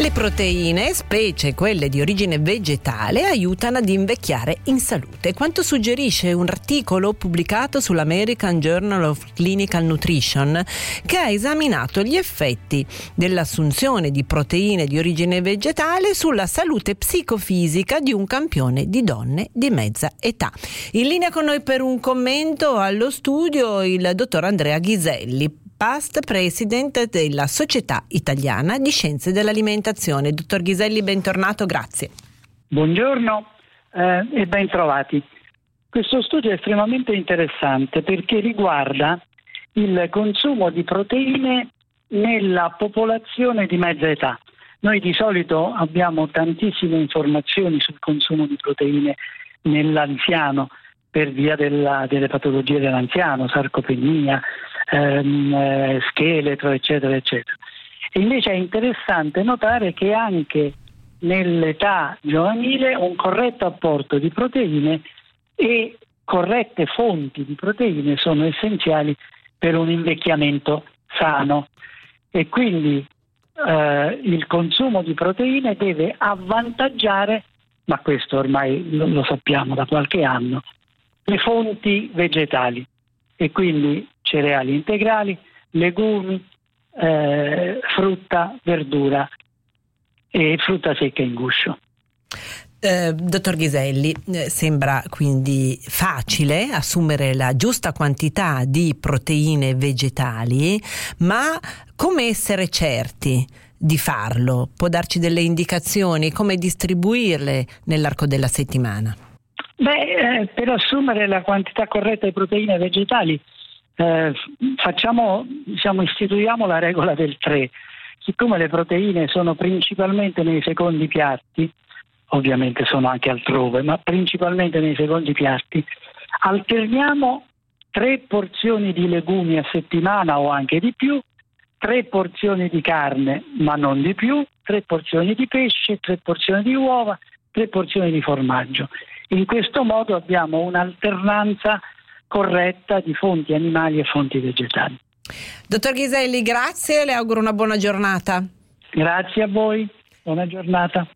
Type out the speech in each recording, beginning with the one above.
Le proteine, specie quelle di origine vegetale, aiutano ad invecchiare in salute. Quanto suggerisce un articolo pubblicato sull'American Journal of Clinical Nutrition che ha esaminato gli effetti dell'assunzione di proteine di origine vegetale sulla salute psicofisica di un campione di donne di mezza età. In linea con noi per un commento allo studio il dottor Andrea Ghiselli, past president della Società Italiana di Scienze dell'Alimentazione. Dottor Ghiselli, bentornato, grazie. Buongiorno eh, e ben trovati. Questo studio è estremamente interessante perché riguarda il consumo di proteine nella popolazione di mezza età. Noi di solito abbiamo tantissime informazioni sul consumo di proteine nell'anziano per via della, delle patologie dell'anziano, sarcopenia, ehm, eh, scheletro, eccetera, eccetera. E invece è interessante notare che anche nell'età giovanile un corretto apporto di proteine e corrette fonti di proteine sono essenziali per un invecchiamento sano e quindi eh, il consumo di proteine deve avvantaggiare, ma questo ormai lo, lo sappiamo da qualche anno, le fonti vegetali e quindi cereali integrali, legumi, eh, frutta, verdura e frutta secca in guscio. Eh, dottor Ghiselli, eh, sembra quindi facile assumere la giusta quantità di proteine vegetali, ma come essere certi di farlo? Può darci delle indicazioni come distribuirle nell'arco della settimana? Beh, eh, per assumere la quantità corretta di proteine vegetali eh, facciamo, diciamo, istituiamo la regola del 3. Siccome le proteine sono principalmente nei secondi piatti, ovviamente sono anche altrove, ma principalmente nei secondi piatti, alterniamo tre porzioni di legumi a settimana o anche di più, tre porzioni di carne ma non di più, tre porzioni di pesce, tre porzioni di uova, tre porzioni di formaggio. In questo modo abbiamo un'alternanza corretta di fonti animali e fonti vegetali. Dottor Ghiselli, grazie e le auguro una buona giornata. Grazie a voi, buona giornata.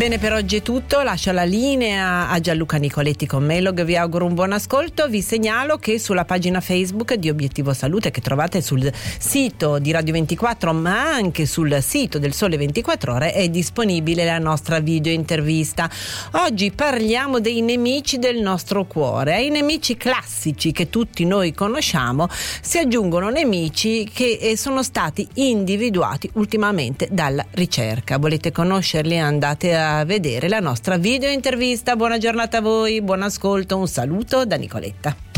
Bene, per oggi è tutto. Lascio la linea a Gianluca Nicoletti con Melog. Vi auguro un buon ascolto. Vi segnalo che sulla pagina Facebook di Obiettivo Salute, che trovate sul sito di Radio 24, ma anche sul sito del Sole 24 Ore, è disponibile la nostra video intervista. Oggi parliamo dei nemici del nostro cuore. Ai nemici classici che tutti noi conosciamo si aggiungono nemici che eh, sono stati individuati ultimamente dalla ricerca. Volete conoscerli? Andate vedere la nostra video intervista. Buona giornata a voi, buon ascolto, un saluto da Nicoletta.